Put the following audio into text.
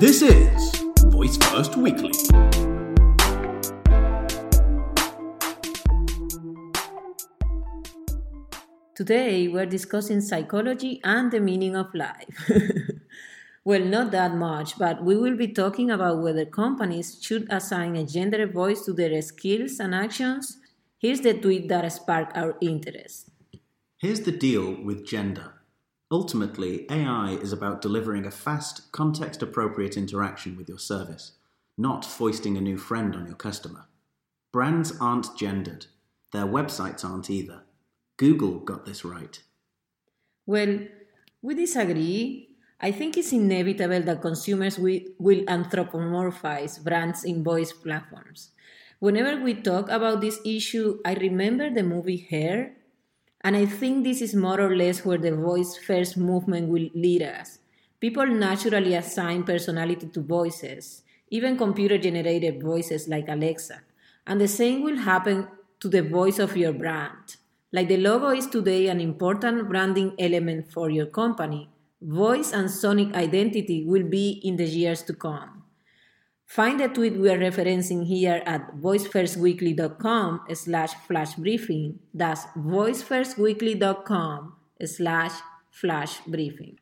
This is Voice First Weekly. Today, we're discussing psychology and the meaning of life. well, not that much, but we will be talking about whether companies should assign a gender voice to their skills and actions. Here's the tweet that sparked our interest. Here's the deal with gender. Ultimately, AI is about delivering a fast, context appropriate interaction with your service, not foisting a new friend on your customer. Brands aren't gendered, their websites aren't either. Google got this right. Well, we disagree. I think it's inevitable that consumers will, anthropomorphize brands in voice platforms. Whenever we talk about this issue, I remember the movie Her, and I think this is more or less where the voice first movement will lead us. People naturally assign personality to voices, even computer generated voices like Alexa. And the same will happen to the voice of your brand. Like the logo is today an important branding element for your company, voice and sonic identity will be in the years to come. Find the tweet we are referencing here at voicefirstweekly.com slash flash briefing. That's voicefirstweekly.com slash flash briefing.